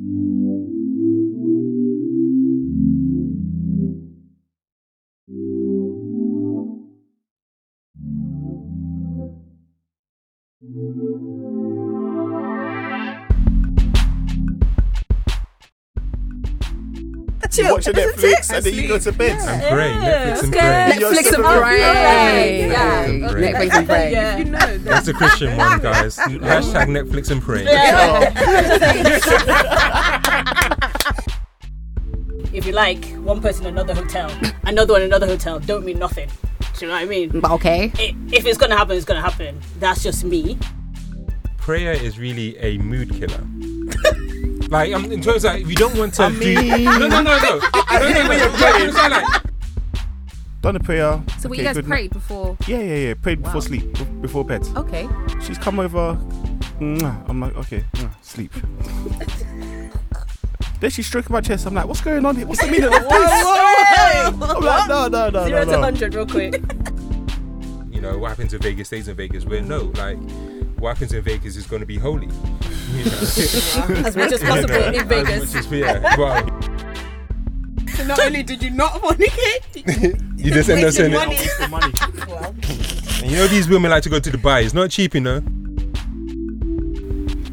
You watch your Netflix and then you go to bed. And pray. Netflix and Yeah. pray. Netflix and super pray. Netflix Yeah. and pray. Netflix and pray. Yeah. You know That's the Christian one, guys. Hashtag Netflix and pray. If you like one person in another hotel, another one in another hotel, don't mean nothing. Do you know what I mean? But okay. I if it's gonna happen, it's gonna happen. That's just me. Prayer is really a mood killer. Like, um, in terms of if you don't want to I do. mean- No, no, no, no. no, no, no. You sound like, Done the prayer. So what Okay, you guys good. prayed before? Yeah, yeah, yeah. Prayed Wow. before sleep, bef- before bed. Okay. She's come over. I'm like, okay, sleep. then she's stroking my chest. I'm like, what's going on here? What's the meaning of this? I'm like, no, no, no, Zero no, to hundred, real quick. you know, what happens in Vegas stays in Vegas. Where no, like, what happens in Vegas is going to be holy. You know? As much as possible in As Vegas. much as- yeah, well, So not only did you not want fornicate, you just end up saying money. it. What's the money? And you know, these women like to go to Dubai. It's not cheap, you know.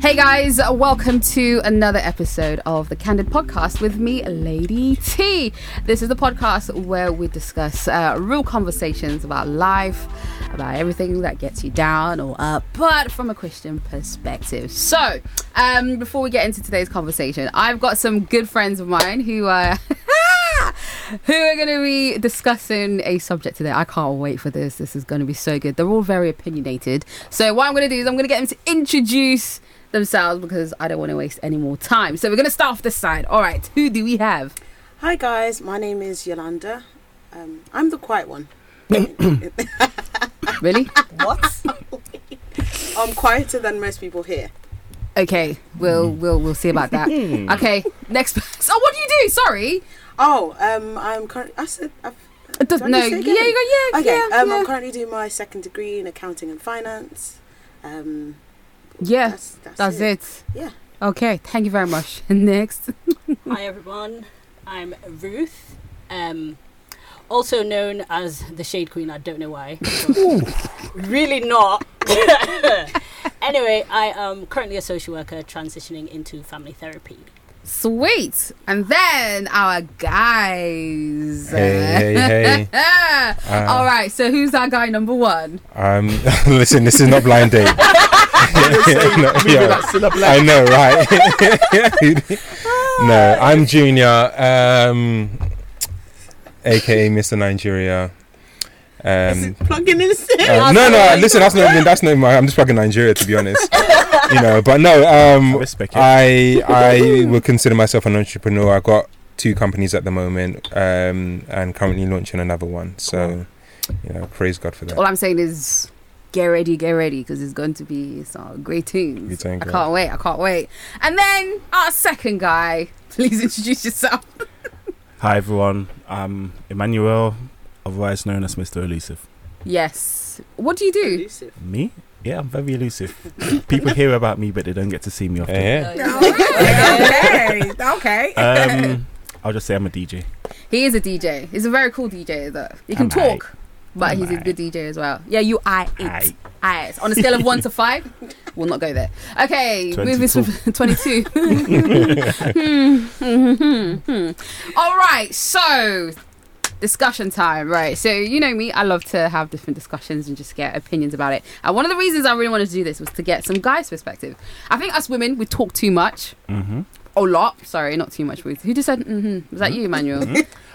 Hey guys, welcome to another episode of the Candid Podcast with me, Lady T. This is the podcast where we discuss uh, real conversations about life, about everything that gets you down or up, but from a Christian perspective. So, um, before we get into today's conversation, I've got some good friends of mine who uh, who are going to be discussing a subject today. I can't wait for this. This is going to be so good. They're all very opinionated. So what I'm going to do is I'm going to get them to introduce themselves because I don't want to waste any more time. So we're going to start off this side. All right, who do we have? Hi guys, my name is Yolanda. Um, I'm the quiet one. Really? What? I'm quieter than most people here. Okay, we'll we'll we'll see about that. Okay, next. So what do you do? Sorry. Oh, um, I'm currently. I said. I've, It does, Do no, need yeah, you go, yeah, okay, yeah, um, yeah. I'm currently doing my second degree in accounting and finance. Um, yeah, that's that's, that's it. it. Yeah. Okay, thank you very much. Next. Hi everyone, I'm Ruth, um, also known as the Shade Queen. I don't know why. really not. anyway, I am currently a social worker transitioning into family therapy. Sweet. And then our guys. Hey, hey, hey. Uh, All right, so who's our guy number one? Um, listen, this is not blind date. No, yeah. that still up I know, right? no, I'm Junior, um, aka Mr. Nigeria. Um, Plugging in. uh, no, no, listen, that's not even, that's not my. I'm just fucking Nigeria, to be honest. you know, but no, um, Respect it. I I would consider myself an entrepreneur. I've got two companies at the moment, um, and currently launching another one. So, you know, praise God for that. All I'm saying is get ready, get ready, because it's going to be some great tunes. I can't wait, I can't wait. And then our second guy, please introduce yourself. Hi everyone, I'm Emmanuel, otherwise known as Mr. Elusive. Yes. What do you do? Elusive. Me? Yeah, I'm very elusive. People hear about me, but they don't get to see me often. Yeah. okay, okay. Um, I'll just say I'm a DJ. he is a DJ. He's a very cool DJ, though. He can I'm talk, but I'm he's a good DJ as well. Yeah, you are it. Aight. Aight. On a scale of one to five, we'll not go there. Okay, moving to 22. Hmm, hmm, hmm, hmm. All right, so discussion time, right? So you know me, I love to have different discussions and just get opinions about it. And one of the reasons I really wanted to do this was to get some guys' perspective. I think us women we talk too much, Mm-hmm. A lot. Sorry, not too much. Ruth. Who just said? Mm-hmm. Was that you, Emmanuel?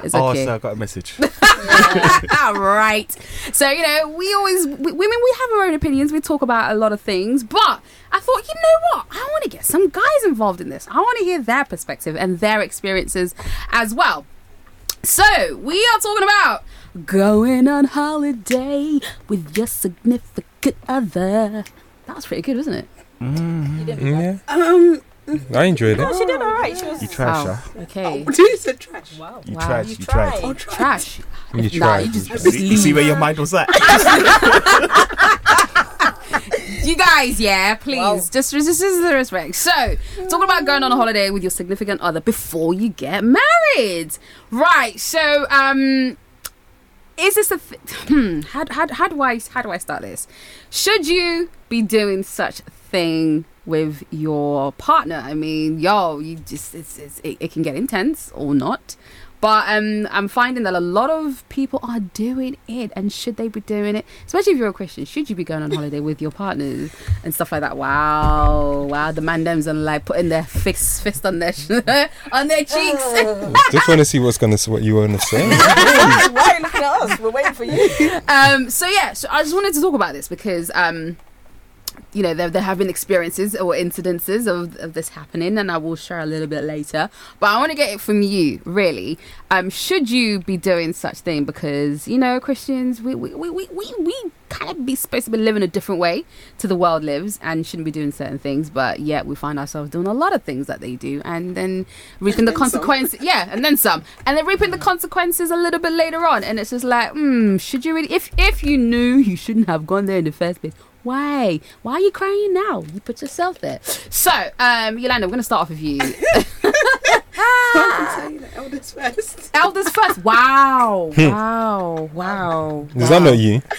It's Oh, okay. so I got a message. All right. So, you know, we always, we, women, we have our own opinions. We talk about a lot of things. But I thought, you know what? I want to get some guys involved in this. I want to hear their perspective and their experiences as well. So, we are talking about going on holiday with your significant other. That was pretty good, wasn't it? You did Yeah, Um, I enjoyed Oh, it. she did all right. She was. You trash, Wow. huh? Okay. you said trash. Wow. You Wow. trash, You you tried. tried. Oh, trash. Trash. You Nah, tried. you just- You see, you see where your mind was at? you guys, yeah, please, Wow. just just just the respect. So, talking about going on a holiday with your significant other before you get married, right? So, um, is this a th- hmm? How, how how do I how do I start this? Should you be doing such a thing with your partner? I mean, yo, you just it's, it's it, it can get intense or not. But um, I'm finding that a lot of people are doing it, and should they be doing it? Especially if you're a Christian, should you be going on holiday with your partners and stuff like that? Wow, wow, the mandems and like putting their fist fist on their on their cheeks. Just want to see what's gonna what you want to say. Why are you looking at us? We're waiting for you. um, so yeah, so I just wanted to talk about this because um, you know there, there have been experiences or incidences of, of this happening, and I will share a little bit later. But I want to get it from you, really. Um, should you be doing such thing? Because you know Christians, we we, we, we, we, we kind of be supposed to be living a different way to the world lives, and shouldn't be doing certain things. But yet we find ourselves doing a lot of things that they do, and then reaping the then some. consequences. Yeah, and then some, and then reaping the consequences a little bit later on. And it's just like, hmm, should you really? If if you knew you shouldn't have gone there in the first place, why? Why are you crying now? You put yourself there. So, um, Yolanda, we're gonna start off with you. I can you the first. Elders first. Wow, wow, wow. Is that not you?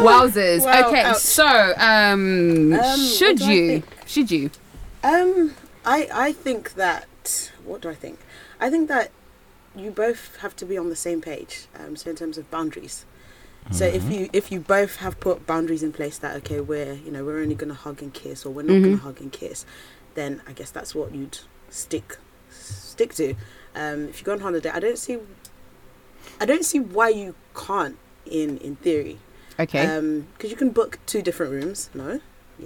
Wowzers. Wow, okay, ouch. so um, Um, should what do I you? Should you? Um, I I think that what do I think? I think that you both have to be on the same page. Um, so in terms of boundaries. So if you if you both have put boundaries in place that okay we're you know we're only gonna hug and kiss or we're not Mhm. gonna hug and kiss, then I guess that's what you'd stick stick to. Um, if you go on holiday, I don't see I don't see why you can't in in theory. Okay. Um, because you can book two different rooms. No.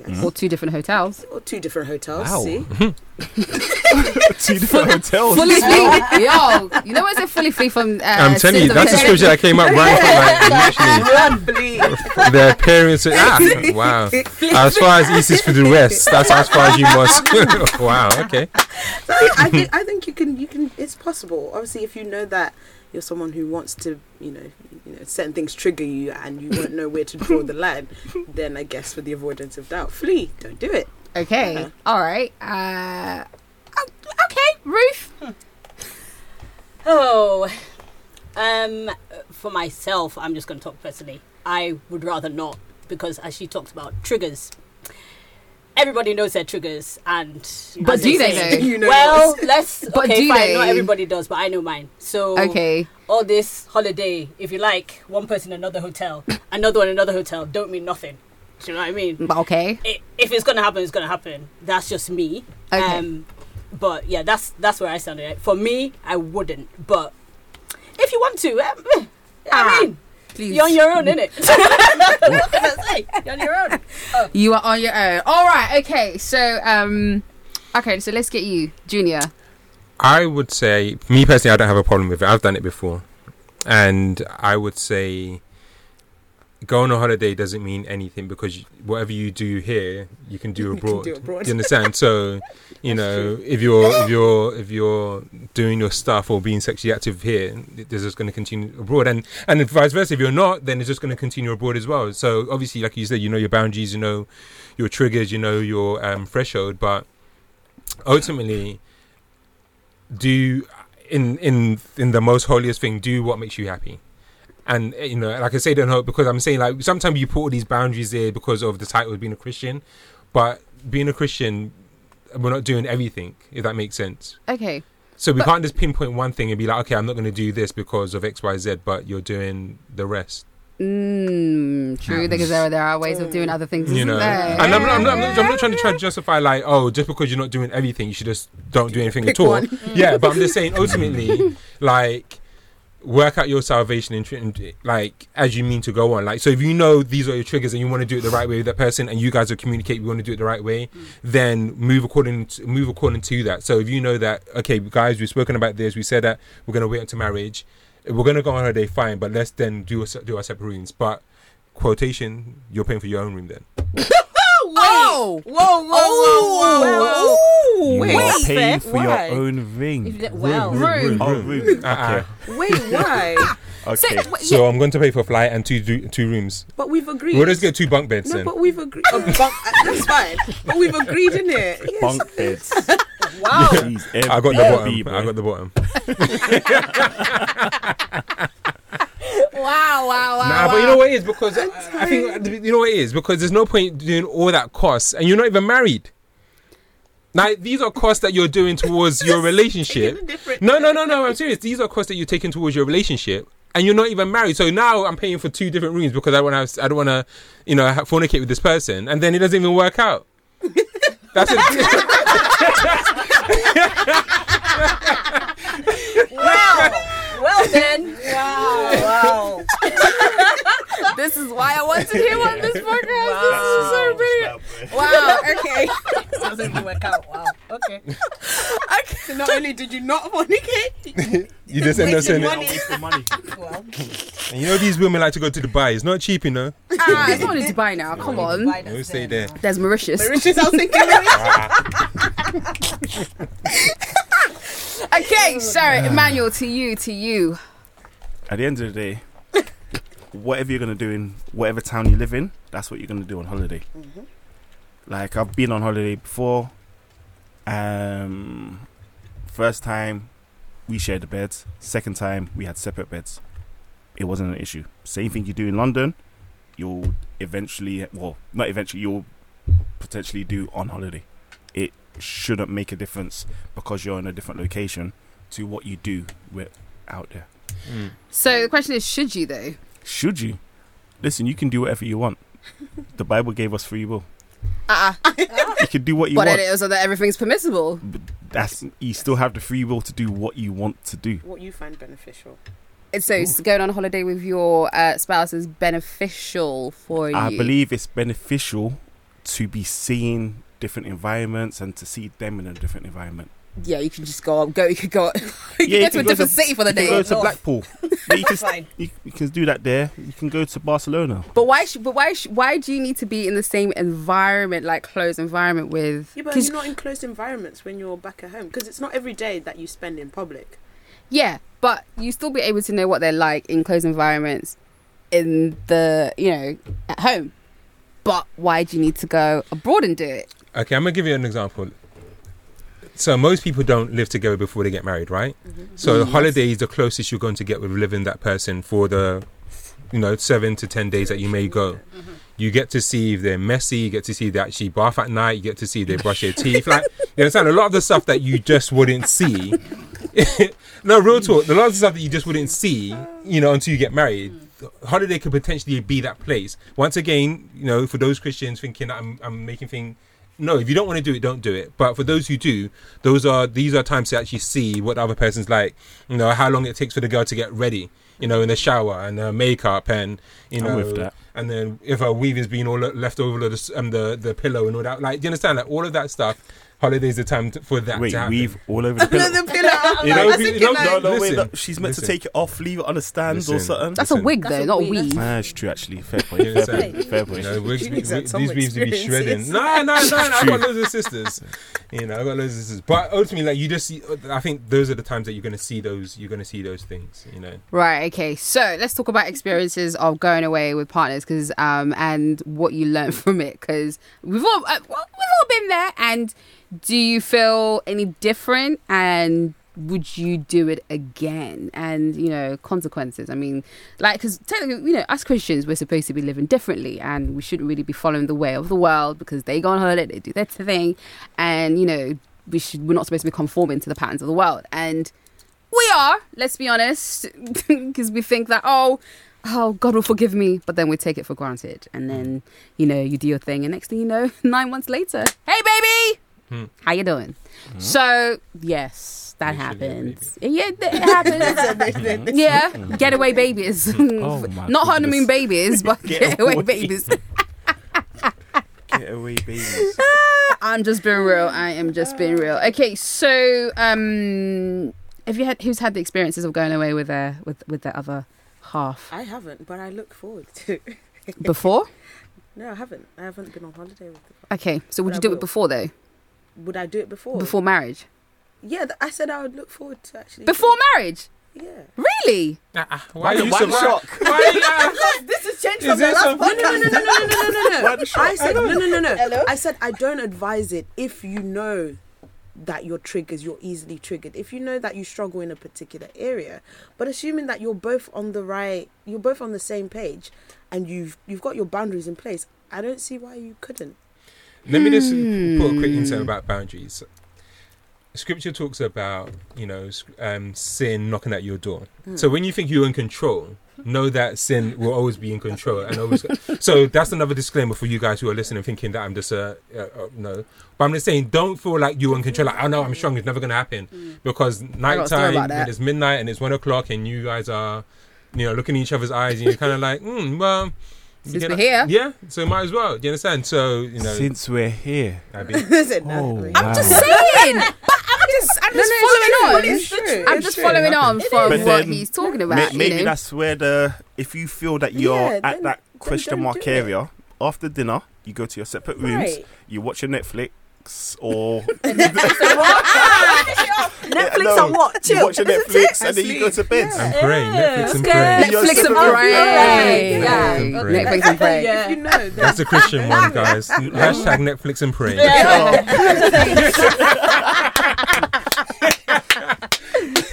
Yes. or two different hotels. Or two different hotels. Wow. See. Two different hotels. Fully free. Yo, you know what's a fully free from? Uh, I'm telling you, Citizen that's the Hotel? scripture that came up right from like literally Run, the appearance. Of, ah, wow. As far as east is for the west, that's as far as you must. wow. Okay. So I, I think I think you can you can it's possible. Obviously, if you know that you're someone who wants to you know you know certain things trigger you and you won't know where to draw the line, then I guess for the avoidance of doubt, flee. Don't do it. Okay. Yeah. All right. Uh, okay, Ruth. Oh, um, for myself, I'm just going to talk personally. I would rather not because, as she talked about triggers, everybody knows their triggers, and But do they say- You know Well, let's. But okay, do fine. they? Not everybody does, but I know mine. So Okay. all this holiday, if you like, one person another hotel, another one another hotel, don't mean nothing. Do you know what I mean? Okay. i if it's gonna happen, it's gonna happen. That's just me. Okay. Um, but yeah, that's that's where I stand. on it. For me, I wouldn't. But if you want to, um, I Ah, mean, Please. you're on your own, innit? what can I say? You're on your own. You are on your own. All right. Okay. So um, okay. So let's get you, Junior. I would say, me personally, I don't have a problem with it. I've done it before, and I would say, go on a holiday doesn't mean anything because you, whatever you do here, you can do You abroad. do abroad. You understand? So, you know, if you're if you're if you're doing your stuff or being sexually active here, this is going to continue abroad, and and vice versa. If you're not, then it's just going to continue abroad as well. So obviously, like you said, you know your boundaries, you know your triggers, you know your um, threshold, but ultimately do in in in the most holiest thing do what makes you happy and eh, you know like i say don't hope because i'm saying like sometimes you put all these boundaries there because of the title of being a christian but being a christian we're not doing everything if that makes sense Okay. so we But- can't just pinpoint one thing and be like okay i'm not going to do this because of xyz but you're doing the rest Mm, true. Because there are, there are ways of doing other things. you isn't know there? and I'm not, I'm, not, I'm, not, I'm not trying to try to justify like oh just because you're not doing everything you should just don't do anything Pick at all one. yeah but i'm just saying ultimately like work out your salvation and, and like as you mean to go on. Like so if you know these are your triggers and you want to do it the right way with that person and you guys are communicate we want to do it the right way mm. then move according to, move according to that. So if you know that okay guys we've spoken about this we said that we're going to wait until marriage we're going to go on holiday fine but let's then do a, do our separate rooms. But quotation you're paying for your own room then Oh. Whoa, whoa, whoa, whoa, whoa. Wait, Wait, That's pay for Why? your own ring. Well, Room. Oh, room. Uh-uh. Wait, why? So, Okay. w- yeah, So I'm going to pay for a flight and two two, two rooms. But we've agreed. We'll just get two bunk beds no, then. but we've agreed. Oh, bunk, uh, that's fine. But we've agreed in it. Yes. Bunk beds. Wow. Jeez, I got the bottom. I got the bottom. Wow, wow, wow. Nah, but you know what it is because I, I think you know what it is because there's no point doing all that cost and you're not even married. Now these are costs that you're doing towards your relationship. Taking a different- No, no, no, no. I'm serious. These are costs that you're taking towards your relationship, and you're not even married. So now I'm paying for two different rooms because I want to. Have, I don't want to, you know, fornicate with this person, and then it doesn't even work out. That's it. Wow. well then. Wow. Wow. This is why I wanted him on this podcast. This is so brilliant. Wow. Okay. Doesn't work out. Wow. Okay. So not only did you not fornicate, you just end up saying it. money. The money. Well, And you know these women like to go to Dubai. It's not cheap, you know. Ah, it's not in Dubai now. Come on. Dubai, We'll stay there there. There's Mauritius. Mauritius, I was thinking. Okay, sorry, Emmanuel, to you, to you. At the end of the day, whatever you're gonna do in whatever town you live in, that's what you're gonna do on holiday. Like I've been on holiday before. Um, first time we shared the beds. Second time we had separate beds. It wasn't an issue. Same thing you do in London. You'll eventually, well, not eventually, you'll potentially do on holiday. It shouldn't make a difference because you're in a different location to what you do with out there. Mm. So the question is, should you though? Should you? Listen, you can do whatever you want. The Bible gave us free will. Uh-uh. You can do what you But want. it was so that everything's permissible. But That's you still have the free will to do what you want to do. What you find beneficial. And so s- going on holiday with your uh, spouse is beneficial for you. I believe it's beneficial to be seeing different environments and to see them in a different environment. Yeah, you can just go. Go. You could go. you Yeah, can go to a different city for the you can day. go to North. Blackpool. Yeah, you, can, you, you can do that there. You can go to Barcelona. But why? Sh- but why? Sh- why do you need to be in the same environment, like closed environment with? Yeah, but 'cause- you're not in closed environments when you're back at home because it's not every day that you spend in public. yeah, but you still be able to know what they're like in closed environments, in the you know at home. But why do you need to go abroad and do it? Okay, I'm gonna give you an example. So most people don't live together before they get married, right? Mm-hmm. So Mm, holiday is the closest you're going to get with living that person for the, you know, seven to ten days that you may go. Mm-hmm. You get to see if they're messy. You get to see if they actually bath at night. You get to see if they brush their teeth. Like you understand, a lot of the stuff that you just wouldn't see. no, real talk. A lot of the stuff that you just wouldn't see, you know, until you get married. Mm. Holiday could potentially be that place. Once again, you know, for those Christians thinking that I'm, I'm making things no, if you don't want to do it, don't do it. But for those who do, those are these are times to actually see what the other person's like. You know how long it takes for the girl to get ready. You know, in the shower and uh, makeup and you know, and then if her weave is being all left over the um, the the pillow and all that. Like, do you understand? Like all of that stuff. Holidays the time to, for that Wait, to happen. weave all over the pillow. the pillow. You know, I was we- thinking no, like- no, no, wait, Listen, no, she's meant listen. to take it off, leave it on the stands or Listen. something. That's a Listen. wig That's though, a not a wig, weave. Ah, it's true actually. Fair point. You Fair point. Fair point. You know, wigs, Junie's had wigs- some these weaves to be shredding. experiences. No, no, no, no. I've got loads of sisters. You know, I've got loads of sisters. But ultimately, like you just see. I think those are the times that you're going to see those. You're going to see those things. You know. Right. Okay. So let's talk about experiences of going away with partners, because um, and what you learned from it, because we've all uh, well, we've all been there. And do you feel any different? And would you do it again? And you know, consequences. I mean, like, because technically, you know, as Christians, we're supposed to be living differently, and we shouldn't really be following the way of the world because they go on holiday, they do their thing, and you know, we should we're not supposed to be conforming to the patterns of the world, and we are, let's be honest, because we think that, oh, oh, God will forgive me. But then we take it for granted. And then, you know, you do your thing. And next thing you know, nine months later, hey, baby, Hmm. how you doing? So, yes, that Literally, happens. Yeah, it happens. yeah, getaway babies. Oh, my Not honeymoon babies, but Getaway. getaway babies. Get away, babies. I'm just being real. I am just being real. Okay, so um, have you had who's had the experiences of going away with their with with their other half I haven't, but I look forward to. before? No, I haven't. I haven't been on holiday with. The... Okay, so would But you I do will. it before though? would I do it before? Before marriage? Yeah, I said I would look forward to actually. Before marriage? Yeah. Really? Uh-uh. Why, why are you this has changed from the last. No, no, no, no, no, no, no, no. I said no, no, no, no. Hello? I said I don't advise it if you know that you're triggers you're easily triggered if you know that you struggle in a particular area but assuming that you're both on the right you're both on the same page and you've you've got your boundaries in place i don't see why you couldn't let me just Hmm. put a quick insight about boundaries. Scripture talks about, you know, um, sin knocking at your door. Hmm. So when you think you're in control, know that sin will always be in control, and always. so that's another disclaimer for you guys who are listening, thinking that I'm just a uh, uh, no. But I'm just saying, don't feel like you're in control. Like, oh no, I'm strong. It's never going to happen because a story nighttime that. it's midnight and it's one o'clock, and you guys are, you know, looking in each other's eyes, and you're kind of like, mm, well. You Since get we're here. yeah. So might as well. Do you understand? So you know, Since we're here. Abby. I said, no, Oh, wait. I'm just saying. But I'm just, I'm just following on. It's true. I'm It's just true. following on from But what then he's talking May- about. maybe you know? that's where the if you feel that you're Yeah, at then- that question mark do it. area after dinner, you go to your separate rooms, Right. you watch your Netflix or Netflix no, and what? you Chill. watch your Netflix and then you go to bed. and pray. Netflix and pray. Netflix and pray. Yeah. Netflix and pray. Netflix and pray. Yeah. You know, That's a Christian one, guys. Hashtag Netflix and pray. Oh.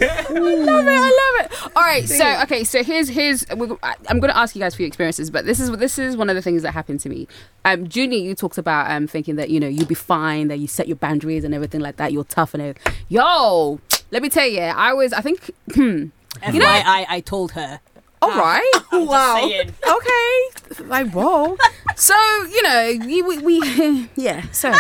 I love it. I love it. All right, so okay, so here's here's I'm going to ask you guys for your experiences, but this is this is one of the things that happened to me. Um, Junior, you talked about um thinking that you know you'll be fine, that you set your boundaries and everything like that. You're tough and everything. Yo, let me tell you, I was I think. Hmm, You know- I, I told her. All right. I'm just saying. okay. Like whoa so you know you, we, we yeah so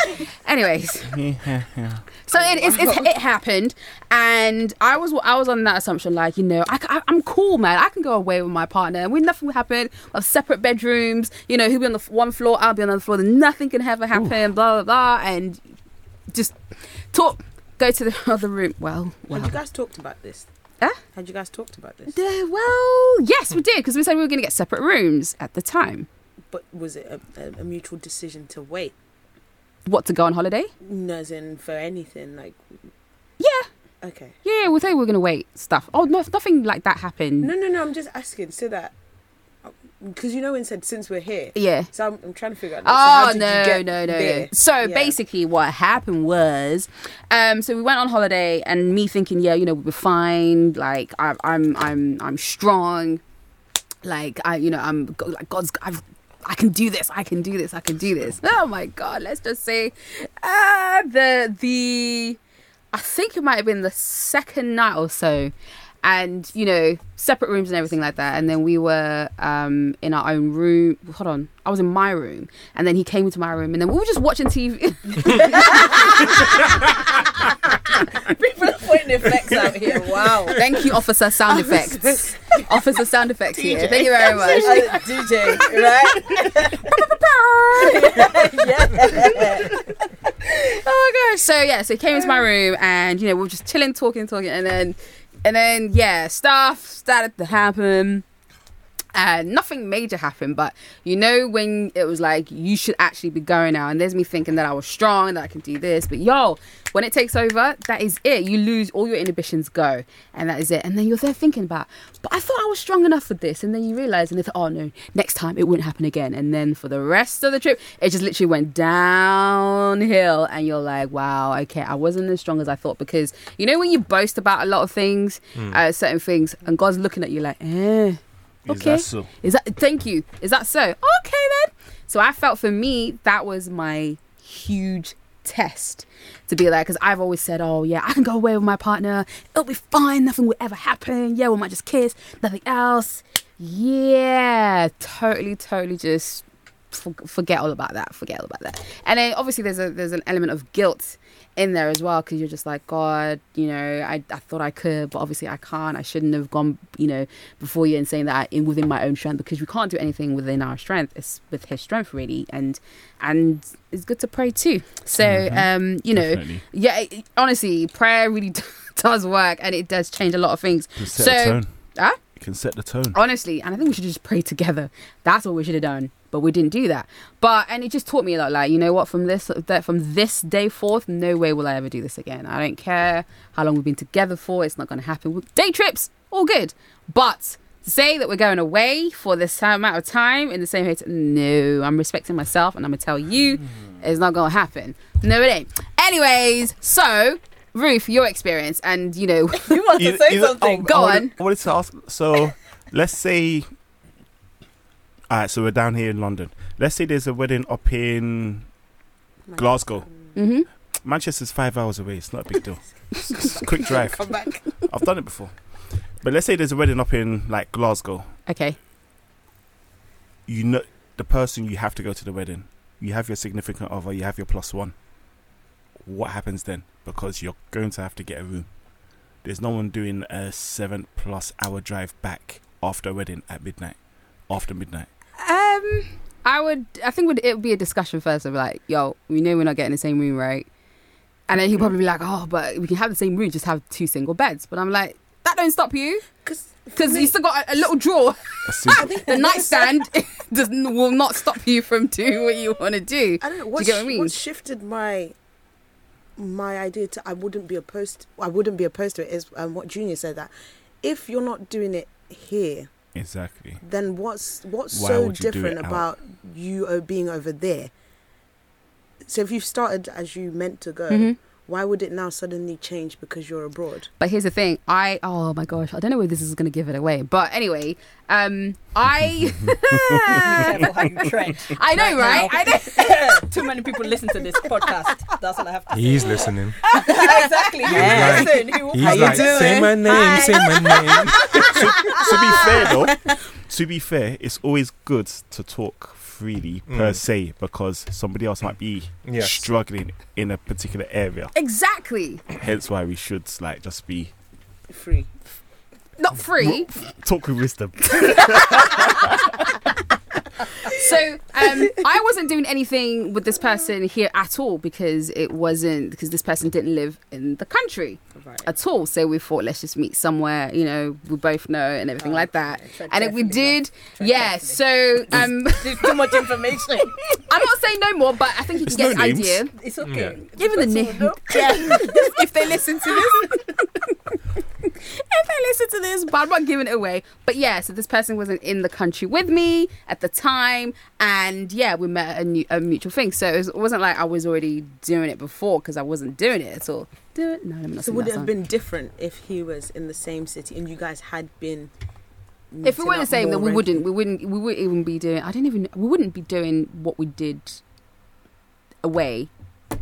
anyways. Yeah, yeah. so it, it's, it's, it happened and i was i was on that assumption like you know I, am cool man. I can go away with my partner. And we nothing will happen. We have separate bedrooms. You know he'll be on the one floor i'll be on the other floor. Then nothing can ever happen blah blah blah and just talk go to the other room. Well Had well you guys talked about this? Huh? Had you guys talked about this? Uh, well yes we did because we said we were going to get separate rooms at the time But was it a, a, mutual decision to wait? what to go on holiday No, As in for anything, like yeah okay. Yeah, we thought we were gonna wait stuff. Oh no, nothing like that happened. No, no, no. I'm just asking so that because you know when said since we're here, Yeah. so I'm, I'm trying to figure out. like, so Oh did no, no, no, no. So Yeah. basically, what happened was, um, so we went on holiday, and me thinking, yeah, you know, we're fine. Like I, I'm, I'm, I'm strong. Like I, you know, I'm like God's. I've. I can do this. I can do this. I can do this. Oh my God! Let's just say, uh, the the, I think it might have been the second night or so, and you know, separate rooms and everything like that. And then we were um in our own room. Hold on, I was in my room, and then he came into my room, and then we were just watching TV. People are putting effects out here. Wow. Thank you, officer sound effects. officer sound effects here. Thank you very much. Uh, DJ, right? oh gosh. So yeah, so he came into my room and you know, we were just chilling, talking, talking, and then and then yeah, stuff started to happen. And nothing major happened, but you know when it was like you should actually be going now, and there's me thinking that I was strong, that I can do this, but yo, when it takes over, that is it. You lose all your inhibitions, go, and that is it. And then you're there thinking about, but I thought I was strong enough for this, and then you realize, and it's oh no, next time it wouldn't happen again. And then for the rest of the trip, it just literally went downhill, and you're like, wow, okay, I wasn't as strong as I thought because you know when you boast about a lot of things, uh, certain things, and God's looking at you like, eh. Is Okay. that so? Is that thank you? Is that so? Okay then. So I felt for me that was my huge test to be like because I've always said, oh yeah, I can go away with my partner. It'll be fine. Nothing will ever happen. Yeah, we might just kiss. Nothing else. Yeah, totally, totally just for, forget all about that. Forget all about that. And then obviously there's a there's an element of guilt in there as well because you're just like God, you know, I, I thought I could, but obviously I can't. I shouldn't have gone, you know, before you and saying that in within my own strength because we can't do anything within our strength. It's with His strength really, and and it's good to pray too. So Mhm. um, you know, Definitely. yeah, it- honestly, prayer really does work and it does change a lot of things. You can set So- tone. Huh? You can set the tone. Honestly, and I think we should just pray together. That's what we should have done. But we didn't do that. But and it just taught me a lot. Like you know what, from this that from this day forth, no way will I ever do this again. I don't care how long we've been together for. It's not going to happen. Day trips, all good, but. To say that we're going away for this amount of time in the same hotel, no, I'm respecting myself and I'm gonna tell you hmm. it's not gonna happen. No, it ain't. Anyways, so Ruth, your experience, and you know, You want to say either- oh, something? Go I wanted- on. I wanted to ask. So, let's say, all right. So we're down here in London. Let's say there's a wedding up in Glasgow. hmm Manchester's five hours away. It's not a big deal. It's, it's a quick drive. Come back. I've done it before. But let's say there's a wedding up in like Glasgow. okay, You know the person you have to go to the wedding. You have your significant other. You have your plus one. What happens then? Because you're going to have to get a room. There's no one doing a seven plus hour drive back after a wedding at midnight. After midnight. Um, I would. I think would it would be a discussion first of like, yo, we know we're not getting the same room, right? And then he'd probably be like, oh, but we can have the same room, just have two single beds. But I'm like, that don't stop you because because you still got a, a little drawer. A The nightstand does will not stop you from doing what you want to do. I don't know Do what, you get what I mean? what shifted my my idea to I wouldn't be opposed I wouldn't be opposed to it is um, what Junior said that if you're not doing it here exactly. then what's what's Why so would you do different it out? about you uh, being over there so if you started as you meant to go Mhm. Why would it now suddenly change because you're abroad But here's the thing, I oh my gosh, I don't know if this is going to give it away. But anyway, um, I Careful how you tread. I know, right? I know. Too many people listen to this podcast. That's all I have to say. He's listening. exactly. Yeah. Listen, who- He's How you like, doing? say my name, Hi." say my name. to be fair though, to be fair, it's always good to talk freely per Mm. se because somebody else might be Yes. struggling in a particular area. Exactly. Hence why we should like just be free Not free. talk with wisdom. So um, I wasn't doing anything with this person here at all because it wasn't because this person didn't live in the country at all. So we thought let's just meet somewhere you know we both know and everything Oh, like that. okay. And if we did, Tread yeah. carefully. So um, There's too much information. I'm not saying no more, but I think you can It's get no an names. idea. It's okay. Even the name. Yeah. if they listen to this. If I listen to this, but I'm not giving it away. But yeah, so this person wasn't in the country with me at the time, and yeah, we met a, new, a mutual thing. So it, was, it wasn't like I was already doing it before because I wasn't doing it at all. Do it? No, I'm not so would it have song. been different if he was in the same city and you guys had been If we were the same, then we wouldn't. We wouldn't. We wouldn't even be doing. I don't even. We wouldn't be doing what we did away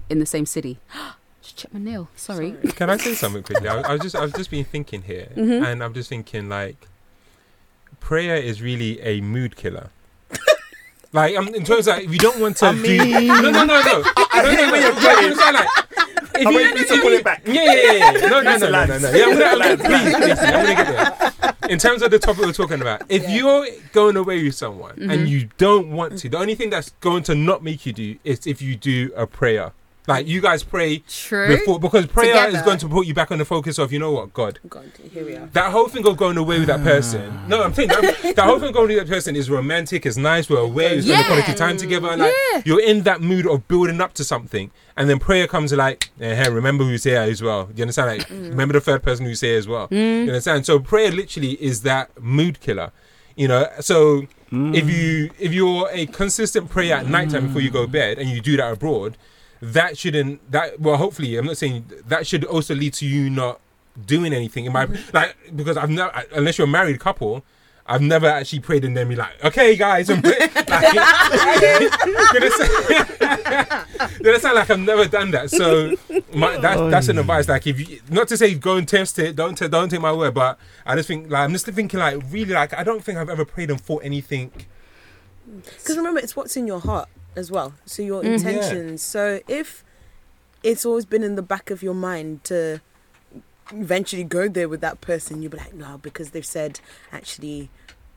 in the same city. Just check my nail. Sorry. Can I say something quickly? I, I was just I've just been thinking here, Mhm. and I'm just thinking like, prayer is really a mood killer. like, um, in terms of like, if you don't want to I do, no, no, no, no. I don't know where you're going. So, like, if I'm you, waiting to pull it back. Yeah, yeah, yeah, yeah. No, no, no, no, no, no. Yeah, I'm gonna, I'm gonna, That's a lie. please, please, I'm gonna get there. In terms of the topic we're talking about, if Yeah. you're going away with someone Mhm. and you don't want to, the only thing that's going to not make you do is if you do a prayer. Like you guys pray True. before because prayer is going to put you back on the focus of you know what God. God, here we are. That whole thing of going away with that person. No, I'm saying that, that whole thing of going with that person is romantic, it's nice, we're away, we're spending Yeah. quality time together. Like Yeah. you're in that mood of building up to something, and then prayer comes like, eh, hey, remember who's here as well. Do you understand? Like remember the third person who's here as well. Mm. You understand? So prayer literally is that mood killer. You know, so if you if you're a consistent prayer at night time before you go to bed and you do that abroad, that shouldn't that well hopefully I'm not saying that should also lead to you not doing anything in my mm-hmm. like because I've never unless you're a married couple. I've never actually prayed and then be like, okay, guys, I'm like, you understand? you sound Like I've never done that. So my, that's oh, that's an advice. Like if you not to say go and test it, don't t- don't take my word, but I just think like I'm just thinking like really like I don't think I've ever prayed and thought anything. Because remember, it's what's in your heart as well. So your Mhm. intentions. So if it's always been in the back of your mind to eventually go there with that person, you'll be like, no, because they've said, actually,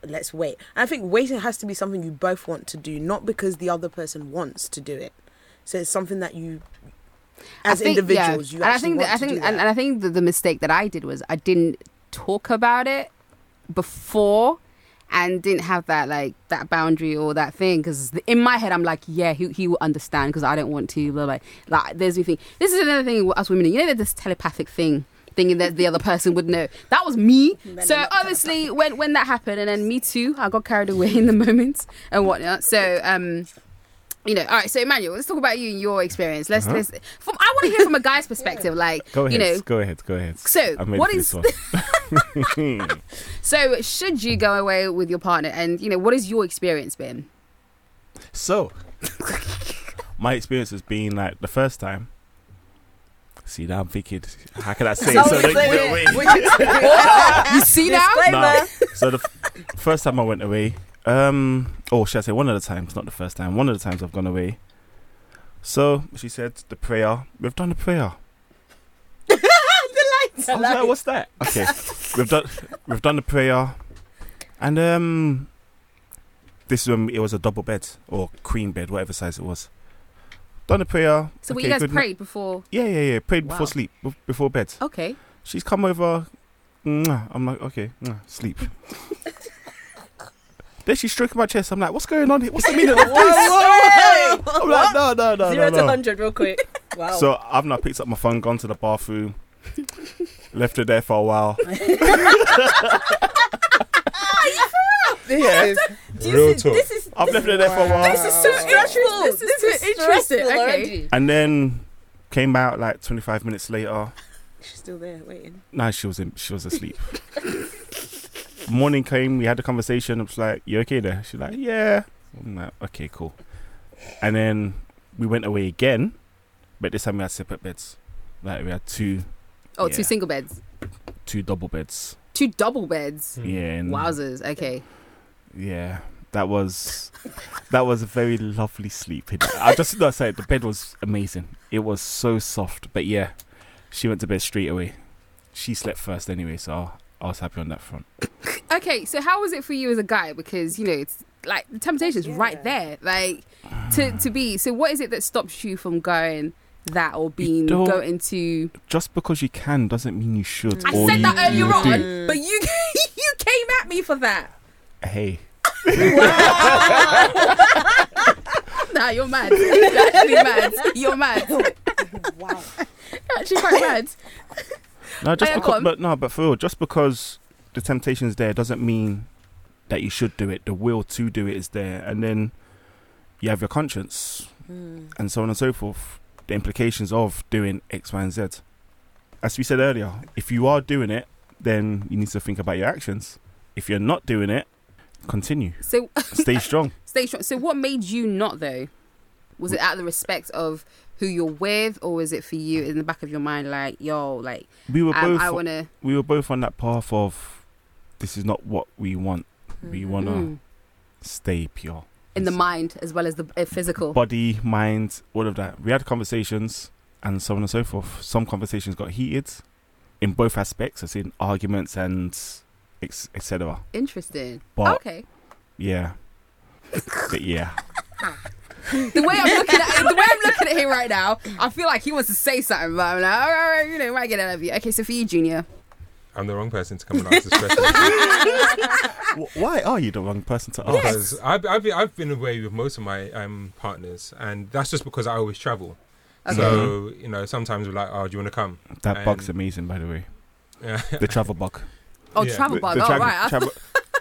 let's wait. And I think waiting has to be something you both want to do, not because the other person wants to do it. So it's something that you, as think- individuals, yeah. you and I actually think want that, I to think do and, that. and I think the, the mistake that I did was I didn't talk about it before, and didn't have that like that boundary or that thing because in my head I'm like yeah he, he will understand because I don't want to blah, blah. like there's the thing this is another thing with us women you know there's this telepathic thing thinking that the other person would know. That was me. Men so obviously when when that happened and then me too I got carried away in the moment and whatnot. So um you know, all right. So Emmanuel, let's talk about you and your experience. Let's Uh-huh. let's. From, I want to hear from a guy's perspective. Like, Go ahead. you know, go ahead. Go ahead. so I'm ready what for is this one. so should you go away with your partner and you know what has your experience been? So, my experience has been like the first time. See, now I'm thinking, how can I say it? So, Always don't say give it it. away. You see now? Nah. So the f- first time I went away, um, or should I say one of the times, not the first time, one of the times I've gone away. So she said the prayer. We've done the prayer. the I was like, what's that? Okay, we've done we've done the prayer, and um, this is when it was a double bed or queen bed, whatever size it was. Done the prayer. So okay, you guys good prayed before? Yeah, yeah, yeah. Prayed Wow. before sleep, bef- before bed. Okay. She's come over. I'm like, okay, sleep. then she's stroking my chest. I'm like, what's going on here? What's the meaning of this? I'm like, no, no, no, Zero no, to no. hundred, real quick. Wow. So I've now picked up my phone, gone to the bathroom, left her there for a while. yeah, Real talk. this is I've left her there for a while. This is so stressful. This is so interesting. stressful Okay. already. And then came out like 25 minutes later. She's still there waiting. No, she was in, she was asleep. Morning came, we had a conversation. I was like, "You okay there?" She's like, "Yeah." I'm like, "Okay, cool." And then we went away again, but this time we had separate beds. Like we had two Oh, two Yeah. single beds, two double beds. two double beds. Hmm. Yeah, and Wowzers. Okay. yeah, that was that was a very lovely sleep. I just not say the bed was amazing. It was so soft, but yeah, she went to bed straight away. She slept first anyway, so I was happy on that front. Okay. So how was it for you as a guy? Because you know it's like the temptation's right there. Like to to be. So what is it that stops you from going that or being don't- go into? Just because you can doesn't mean you should. I or said you, that earlier on, do. but you you came at me for that. Hey, Nah, you're mad. You're actually mad. You're mad. Wow. You're actually quite mad. No, just Oh, yeah, because, but no, but for real, just because the temptation's there doesn't mean that you should do it. The will to do it is there, and then you have your conscience, Hmm. and so on and so forth. The implications of doing X, Y, and Z. As we said earlier, if you are doing it, then you need to think about your actions. If you're not doing it, continue. So Stay strong. stay strong. So what made you not though? Was it out of the respect of who you're with, or is it for you in the back of your mind, like, yo, like, We were both I want to. we were both on that path of this is not what we want. We want to Mm. stay pure. in the mind as well as the uh, physical. body, mind, all of that. We had conversations and so on and so forth. Some conversations got heated in both aspects, as in arguments and etc. Interesting. But okay. yeah, but yeah, The way I'm looking at the way I'm looking at him right now, I feel like he wants to say something, but I'm like, all right, all right, you know, might get out of you. Okay, so for you, Junior, I'm the wrong person to come and ask this question. Why are you the wrong person to ask? Because I've, I've, been, I've been away with most of my um, partners, and that's just because I always travel. Okay. So, you know, sometimes we're like, oh, do you want to come? That and- bug's amazing, by the way. Yeah. The travel bug. oh, Yeah. travel bug. the oh, travel- right. I travel-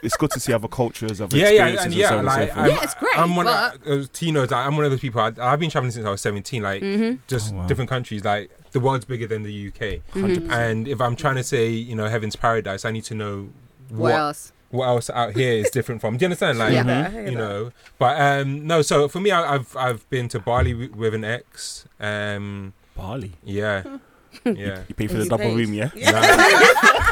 it's good to see other cultures, other Yeah, yeah, experiences, and and, yeah, so on and like, so I'm- forth. yeah, it's great. I'm one but, of, uh, Tino's, like, I'm one of those people, I, I've been traveling since I was 17, like, Mhm. just Oh, wow. different countries. Like, the world's bigger than the UK. Mhm. And if I'm trying to say, you know, heaven's paradise, I need to know what what else? what else out here is different from. Do you understand? Like, Yeah. I hear you that. know, but um, no. So for me, I, I've I've been to Bali with an ex. Um, Bali. yeah, yeah. You pay for And the double paid. room, yeah?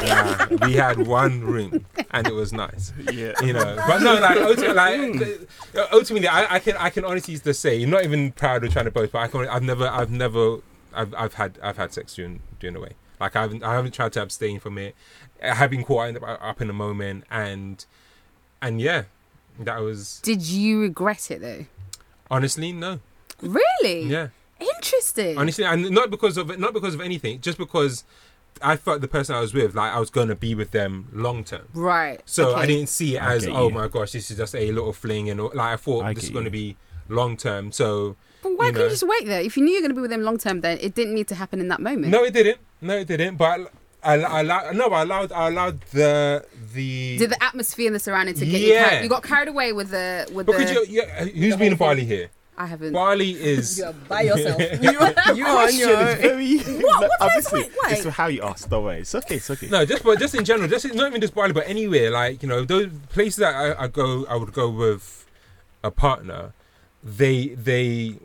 Nah, nah, we had one room and it was nice, Yeah. you know. But no, like ultimately, like, uh, ultimately I, I can I can honestly just say, not even proud of trying to boast, but I can. I've never I've never I've, I've had I've had sex during during the way. Like I haven't I haven't tried to abstain from it. I have been caught up in the moment and and yeah, that was Did you regret it though? honestly no. Really? Yeah. Interesting. honestly and not because of not because of anything just because I felt the person I was with, like I was gonna be with them long term. Right. So I didn't see it as, oh you. my gosh, this is just a little fling, and all- like I thought I this is going to you. be long term. So But why you couldn't you just wait there? If you knew you were going to be with them long term, then it didn't need to happen in that moment. no, it didn't. No, it didn't. But I, I, I allowed, no, I allowed, I allowed the the Did the atmosphere and the surrounding to get you? Yeah. Carried, you got carried away with the with because the. you, you, who's been to Bali here? I haven't. Bali is You're by yourself. you are on your own. very. what obviously, wait, wait. it's how you ask. Don't worry. It's okay. It's okay. no, just but just in general, just not even just Bali, but anywhere. Like you know, those places that I, I go, I would go with a partner. They they.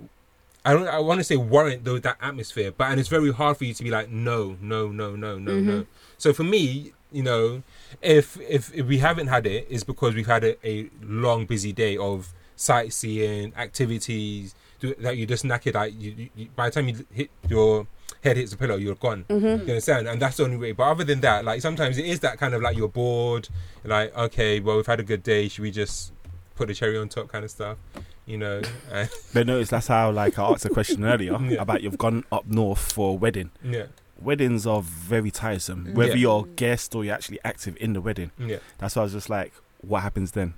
I don't. I want to say warrant though that atmosphere, but and it's very hard for you to be like no, no, no, no, no, no. Mm-hmm. So for me, you know, if if, if we haven't had it, it's because we've had a, a long, busy day of sightseeing activities do- that you just knackered. Like you, you, you, by the time you hit your head hits the pillow, you're gone. Mm-hmm. You understand? And that's the only way. But other than that, like sometimes it is that kind of like you're bored. Like okay, well we've had a good day. Should we just put a cherry on top kind of stuff? You know? But notice that's how like I asked a question earlier Yeah. about you've gone up north for a wedding. yeah, Weddings are very tiresome. Mm. Whether Yeah. you're a guest or you're actually active in the wedding. yeah. That's why I was just like, what happens then?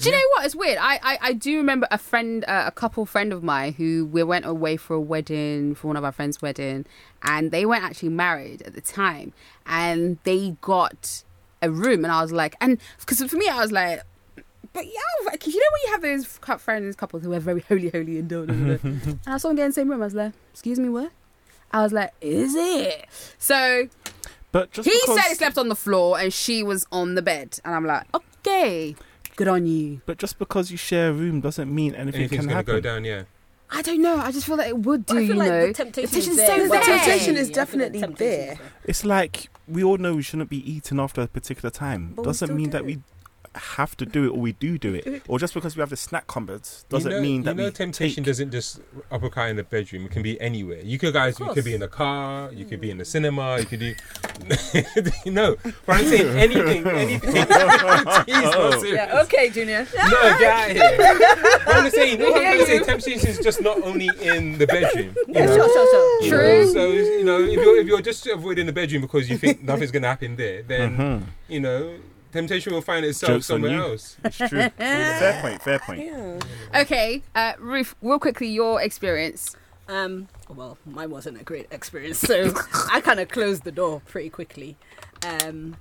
Do you know what? It's weird. I, I, I do remember a friend, uh, a couple friend of mine who we went away for a wedding, for one of our friends' wedding, and they weren't actually married at the time, and they got a room, and I was like, and because for me, I was like. But yeah, like, you know when you have those friends, couples who are very holy, holy, and da. and I saw them get in the same room. I was like, "Excuse me, what?" I was like, "Is it?" So but just he because, said he slept on the floor and she was on the bed, and I'm like, "Okay, good on you." But just because you share a room doesn't mean anything Anything's can gonna happen. go down. Yeah. I don't know. I just feel that it would do. I feel you like know, the temptation, is there. so The there. temptation is I feel like definitely temptation is there. It's like we all know we shouldn't be eating after a particular time. But we doesn't still mean do that we have to do it or we do do it. Or just because we have the snack cupboards doesn't you know, mean that you know we temptation take- doesn't just uppercut in the bedroom. It can be anywhere. You could guys, you could be in the car, you could be in the cinema, you could do. you know, but I'm saying anything, anything. Jeez, no. Yeah, okay, Junior. No, get out here. I'm just saying, what I'm trying to say, temptation is just not only in the bedroom. You Yeah, know? sure, sure, sure. You True. know, So you know, if you're if you're just avoiding the bedroom because you think nothing's gonna happen there, then Mhm. you know, temptation will find itself Joke's somewhere else. It's true. fair point. Fair point. Yeah. Okay, uh, Ruth, real quickly, your experience. Um, well, mine wasn't a great experience, so I kind of closed the door pretty quickly. Um,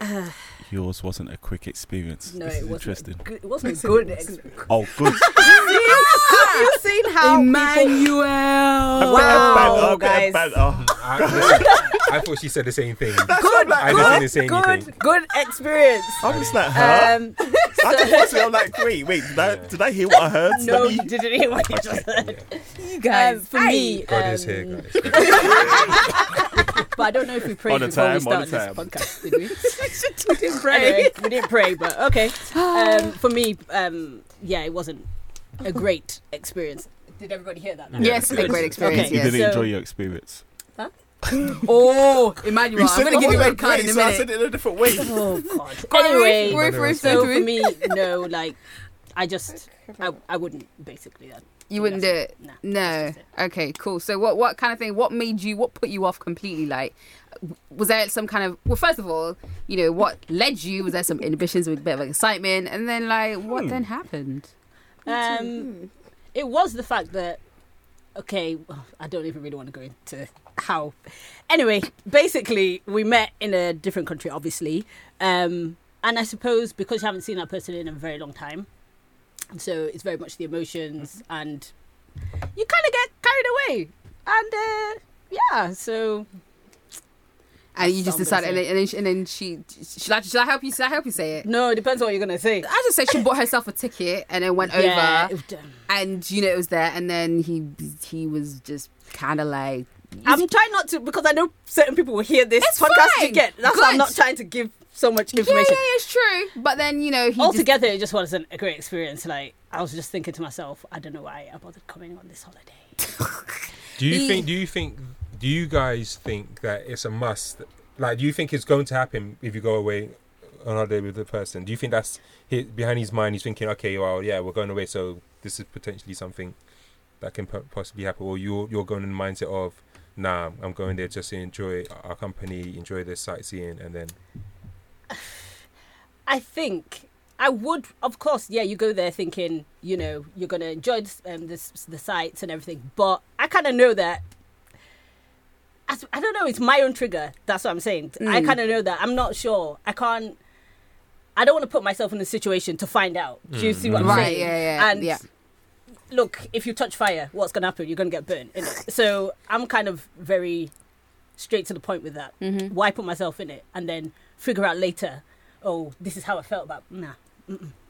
uh, Yours wasn't a quick experience. no, this it is wasn't. interesting. A good, it wasn't a good experience. Oh, good. You've seen how people. Wow, guys. I, I thought she said the same thing. Good, I didn't say good, anything. good, good experience. I was like, huh? Um, I just watched it. I'm like, wait, wait. Did I, did I hear what I heard? no, you didn't hear what you just said. You Um, for me, God is um, here, guys. But I don't know if we prayed On the before we time, on the started this time. podcast, did we? we didn't pray. Anyway, we didn't pray, but okay. Um, for me, um, yeah, it wasn't a great experience. Did everybody hear that? now? Yes, a great experience. Okay. You yes. didn't So- enjoy your experience. Oh, Emmanuel, I'm gonna give you wasn't red card in great, a so I said it in a different way. Oh God. Go on, anyway, Ruth, Ruth, Ruth, so for me, no, like I just, I, I wouldn't basically. Uh, You wouldn't do it. Nah. No. Okay, cool. So what what kind of thing? What made you? What put you off completely? Like, was there some kind of? Well, first of all, you know what led you? Was there some inhibitions with a bit of excitement, and then like what Hmm. then happened? Um, it was the fact that okay, well, I don't even really want to go into how. Anyway, basically, we met in a different country, obviously, um, and I suppose because you haven't seen that person in a very long time, so it's very much the emotions, and you kind of get carried away, and uh, yeah, so And you just decided, and then, and then, she, and then she should I, should I help you? Should I help you say it? no, it depends on what you're gonna say. I just said she bought herself a ticket and then went Yeah, over, and you know it was there, and then he he was just kind of like. I'm trying not to because I know certain people will hear this It's podcast fine. ticket. That's why I'm not trying to give so much information. Yeah, yeah, it's true. But then you know he just Altogether, it just wasn't a great experience. Like I was just thinking to myself, I don't know why I bothered coming on this holiday. Do you He- think? Do you think? Do you guys think that it's a must? Like, do you think it's going to happen if you go away on holiday with the person? Do you think that's hi behind his mind? He's thinking, okay, well, yeah, we're going away, so this is potentially something that can po- possibly happen, or you're you're going in the mindset of, nah, I'm going there just to enjoy our company, enjoy the sightseeing, and then I think I would, of course, yeah. You go there thinking, you know, you're gonna enjoy this, um, this the sights and everything, but I kind of know that. as- I don't know. It's my own trigger. That's what I'm saying. I Mm. kind of know that. I'm not sure. I can't. I don't want to put myself in a situation to find out. Do you see what I'm Right, saying? yeah, yeah, And yeah. Look, if you touch fire, what's gonna happen? You're gonna get burnt. innit? So I'm kind of very straight to the point with that. Mhm. Why put myself in it and then figure out later? Oh, this is how I felt about. Nah.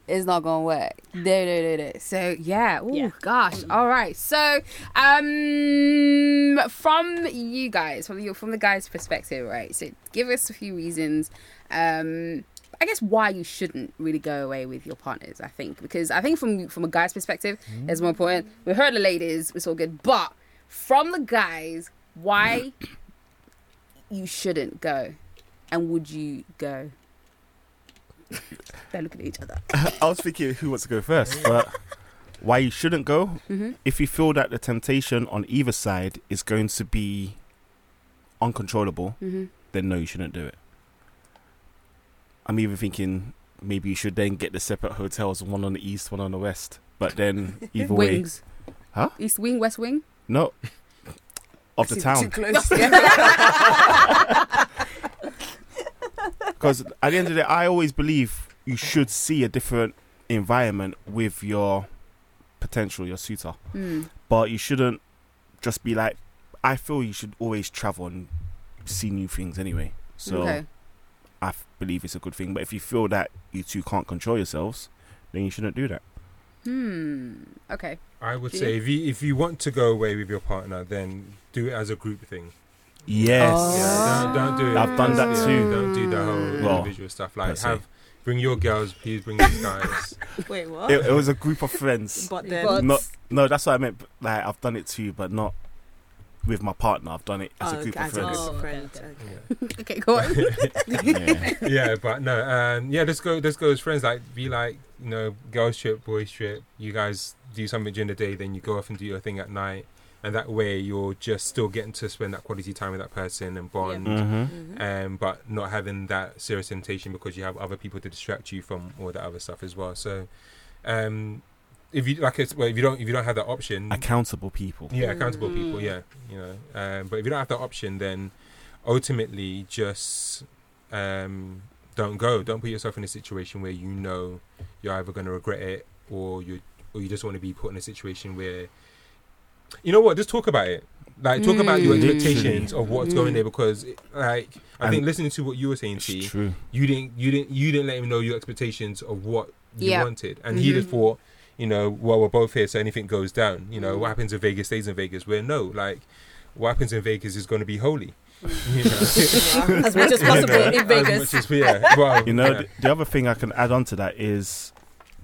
it's not gonna work. No, no, no, no. So yeah, oh Yeah. gosh. All right. So um, from you guys, from your from the guys' perspective, right? So give us a few reasons. Um, I guess why you shouldn't really go away with your partners. I think because I think from from a guy's perspective, it's more important. We heard the ladies, it's all good, but from the guys, why you shouldn't go, and would you go? They're looking at each other. I was thinking who wants to go first, but why you shouldn't go Mm-hmm. if you feel that the temptation on either side is going to be uncontrollable, Mm-hmm. then no, you shouldn't do it. I'm even thinking maybe you should then get the separate hotels, one on the east, one on the west. But then either way, Wings. Huh? East wing, west wing. no, of the town. Because at the end of the day, I always believe you should see a different environment with your potential, your suitor. Hmm. But you shouldn't just be like. I feel you should always travel and see new things anyway. So okay. I f- believe it's a good thing. But if you feel that you two can't control yourselves, then you shouldn't do that. Hmm. Okay. I would Yeah. say if you if you want to go away with your partner, then do it as a group thing. Yes. Oh. Yeah, don't, don't do it. I've done that yeah, too. Don't do the whole Well, individual stuff. Like per se. have bring your girls, please bring these guys. Wait, what? It, it was a group of friends. but then, But- Not, no, that's what I meant. Like I've done it too, but not with my partner. I've done it as Oh, a group okay, of friends. Oh, of okay, friends. okay. okay. Okay. Go on. yeah. yeah, but no, um, yeah, let's go. Let's go as friends. Like, be like, you know, girls trip, boys trip. You guys do something during the day, then you go off and do your thing at night, and that way you're just still getting to spend that quality time with that person and bond. hmm Um, but not having that serious temptation because you have other people to distract you from all that other stuff as well. So, um, if you like, it's, well, if you don't, if you don't have that option, Accountable people. yeah, accountable people, Mm. yeah, you know. Um, but if you don't have that option, then ultimately just um, don't go. Don't put yourself in a situation where you know you're either going to regret it or you or you just want to be put in a situation where you know what? Just talk about it. Like talk about your Mm. expectations of what's going Mm. there because, like, I And- think listening to what you were saying, It's T, true. you didn't you didn't you didn't let him know your expectations of what you Yeah. wanted and he Mhm. just thought you know well we're both here so anything goes down you know Mm. what happens in vegas stays in vegas where no like what happens in vegas is going to be holy you know As much as possible You know, in Vegas. as much as, yeah, well, You know, yeah. the, the other thing I can add on to that is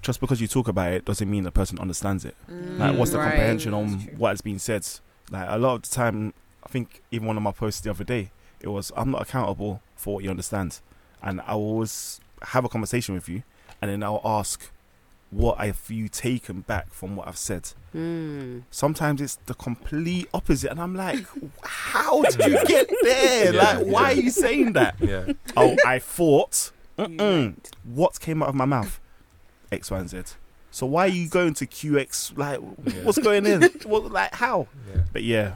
just because you talk about it doesn't mean the person understands it. Like, what's the Right. comprehension on what has been said? Like, a lot of the time, I think even one of my posts the other day, it was, I'm not accountable for what you understand. And I will always have a conversation with you, and then I'll ask, what have you taken back from what I've said? Hmm. Sometimes it's the complete opposite, and I'm like, how did you get there? Yeah, like, why are you saying that? yeah oh, I thought. Mm-mm. What came out of my mouth? X, Y, and Z. So why are you going to QX? Like, Yeah. what's going in? what, like, how? yeah But yeah,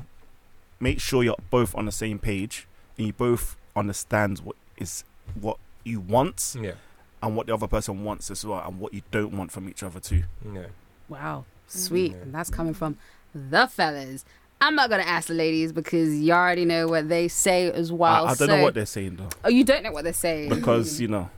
make sure you're both on the same page and you both understand what is what you want yeah and what the other person wants as well, and what you don't want from each other too. yeah Wow. Sweet. Yeah. And that's coming from the fellas. I'm not gonna ask the ladies because you already know what they say as well. I, I don't so- know what they're saying though, Oh, you don't know what they're saying because you know,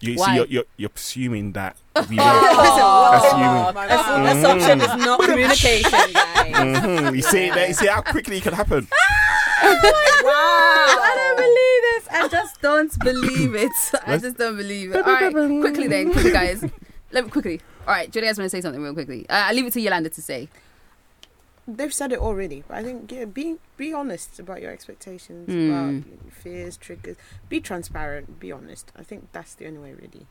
you Why? see, you're, you're you're assuming that we Oh. Assuming. my This, God. this is not communication, guys. Mhm. You see that? You see how quickly it can happen. I don't believe this. I just don't believe it. I just don't believe it. All right, quickly then, quickly guys. Let me quickly. All right, Judy, I just want to say something real quickly. Uh, I'll leave it to Yolanda to say. They've said it already, but I think yeah, be be honest about your expectations, Mm. about your fears, triggers. Be transparent. Be honest. I think that's the only way, really.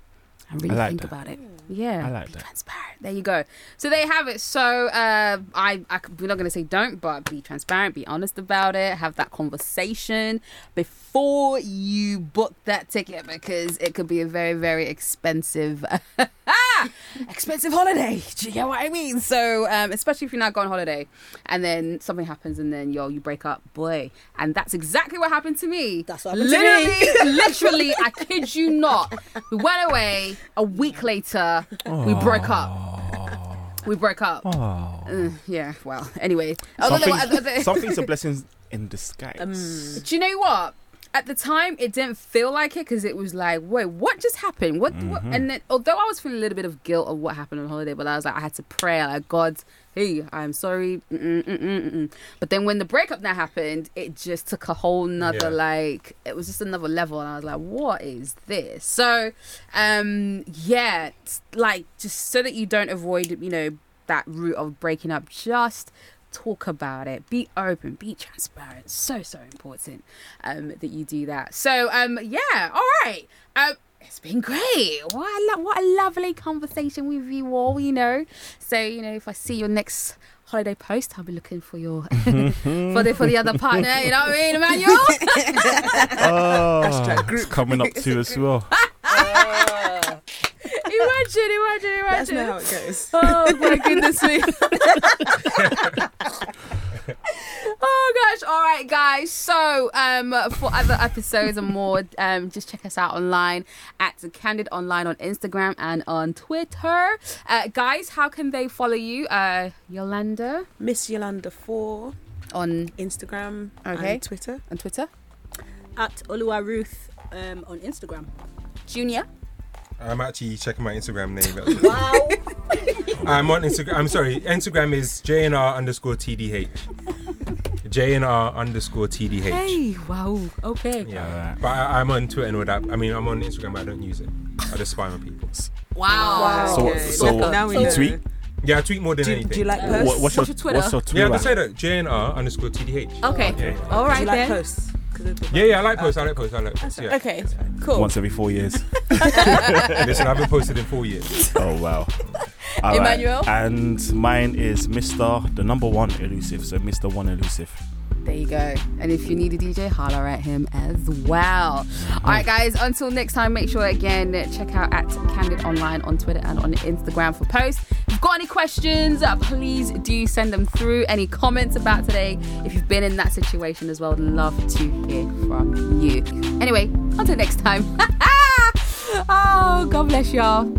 And really like think that. about it. Yeah, I like be that. transparent. There you go. So there you have it. So uh, I, I, c- we're not going to say don't, but be transparent, be honest about it, have that conversation before you book that ticket because it could be a very, very expensive, expensive holiday. Do you get what I mean? So um, especially if you're not going on holiday, and then something happens, and then yo, you break up, boy, and that's exactly what happened to me. That's what happened to me. literally, literally, I kid you not. We went away. A week later, we broke up. We broke up. Oh. Uh, yeah. Well. Anyway. Some Other than- things, other than- some things are blessings in disguise. Um, Do you know what? At the time, it didn't feel like it because it was like, wait, what just happened? What, what? And then, although I was feeling a little bit of guilt of what happened on holiday, but I was like, I had to pray, like, God, hey, I'm sorry. Mm-mm, mm-mm, mm-mm. But then when the breakup now happened, it just took a whole nother, Yeah. like, it was just another level. And I was like, what is this? So, um, yeah, like, just so that you don't avoid, you know, that route of breaking up, just talk about it. Be open be transparent. So so important um that you do that. So um yeah all right. Um it's been great. What a, lo- what a lovely conversation with you all you know. So you know if i see your next holiday post i'll be looking for your for the for the other partner you know what i mean emmanuel? Oh, Hashtag it's coming up to as well. imagine imagine That's imagine not how it goes. Oh my goodness me. oh gosh. All right, guys. So, um, for other episodes and more, um, just check us out online at the Candid Online on Instagram and on Twitter. Uh, guys, how can they follow you? Uh, Yolanda Miss Yolanda four on Instagram Okay. and Twitter. on Twitter. At Olua Ruth um, on Instagram. Junior. I'm actually checking my Instagram name. Wow. I'm on Instagram. I'm sorry. Instagram is JNR underscore TDH. JNR underscore TDH. Hey. Wow. Okay. Yeah. Alright. But I, I'm on Twitter and all that. I mean, I'm on Instagram, but I don't use it. I just spy on people. Wow. So- Okay. so now we you tweet? Yeah, I tweet more than Do, anything. do you like posts? What, what's, your, What's your Twitter? What's your yeah, I Twitter? can say that. JNR underscore TDH. Okay. Okay. All Do you like then. posts? 'Cause it's- Yeah, yeah, I like posts. I like posts. I like posts. Yeah. Okay, cool. Once every four years. Listen, I haven't posted in four years. Oh wow. All right. Emmanuel? And mine is Mr. the number one elusive. So Mr. One Elusive. There you go. And if you need a DJ, holler at him as well. All right, guys. Until next time, make sure again check out at Candid Online on Twitter and on Instagram for posts. If you've got any questions, uh, please do send them through. Any comments about today, if you've been in that situation as well, love to hear from you. Anyway, until next time. oh, God bless y'all.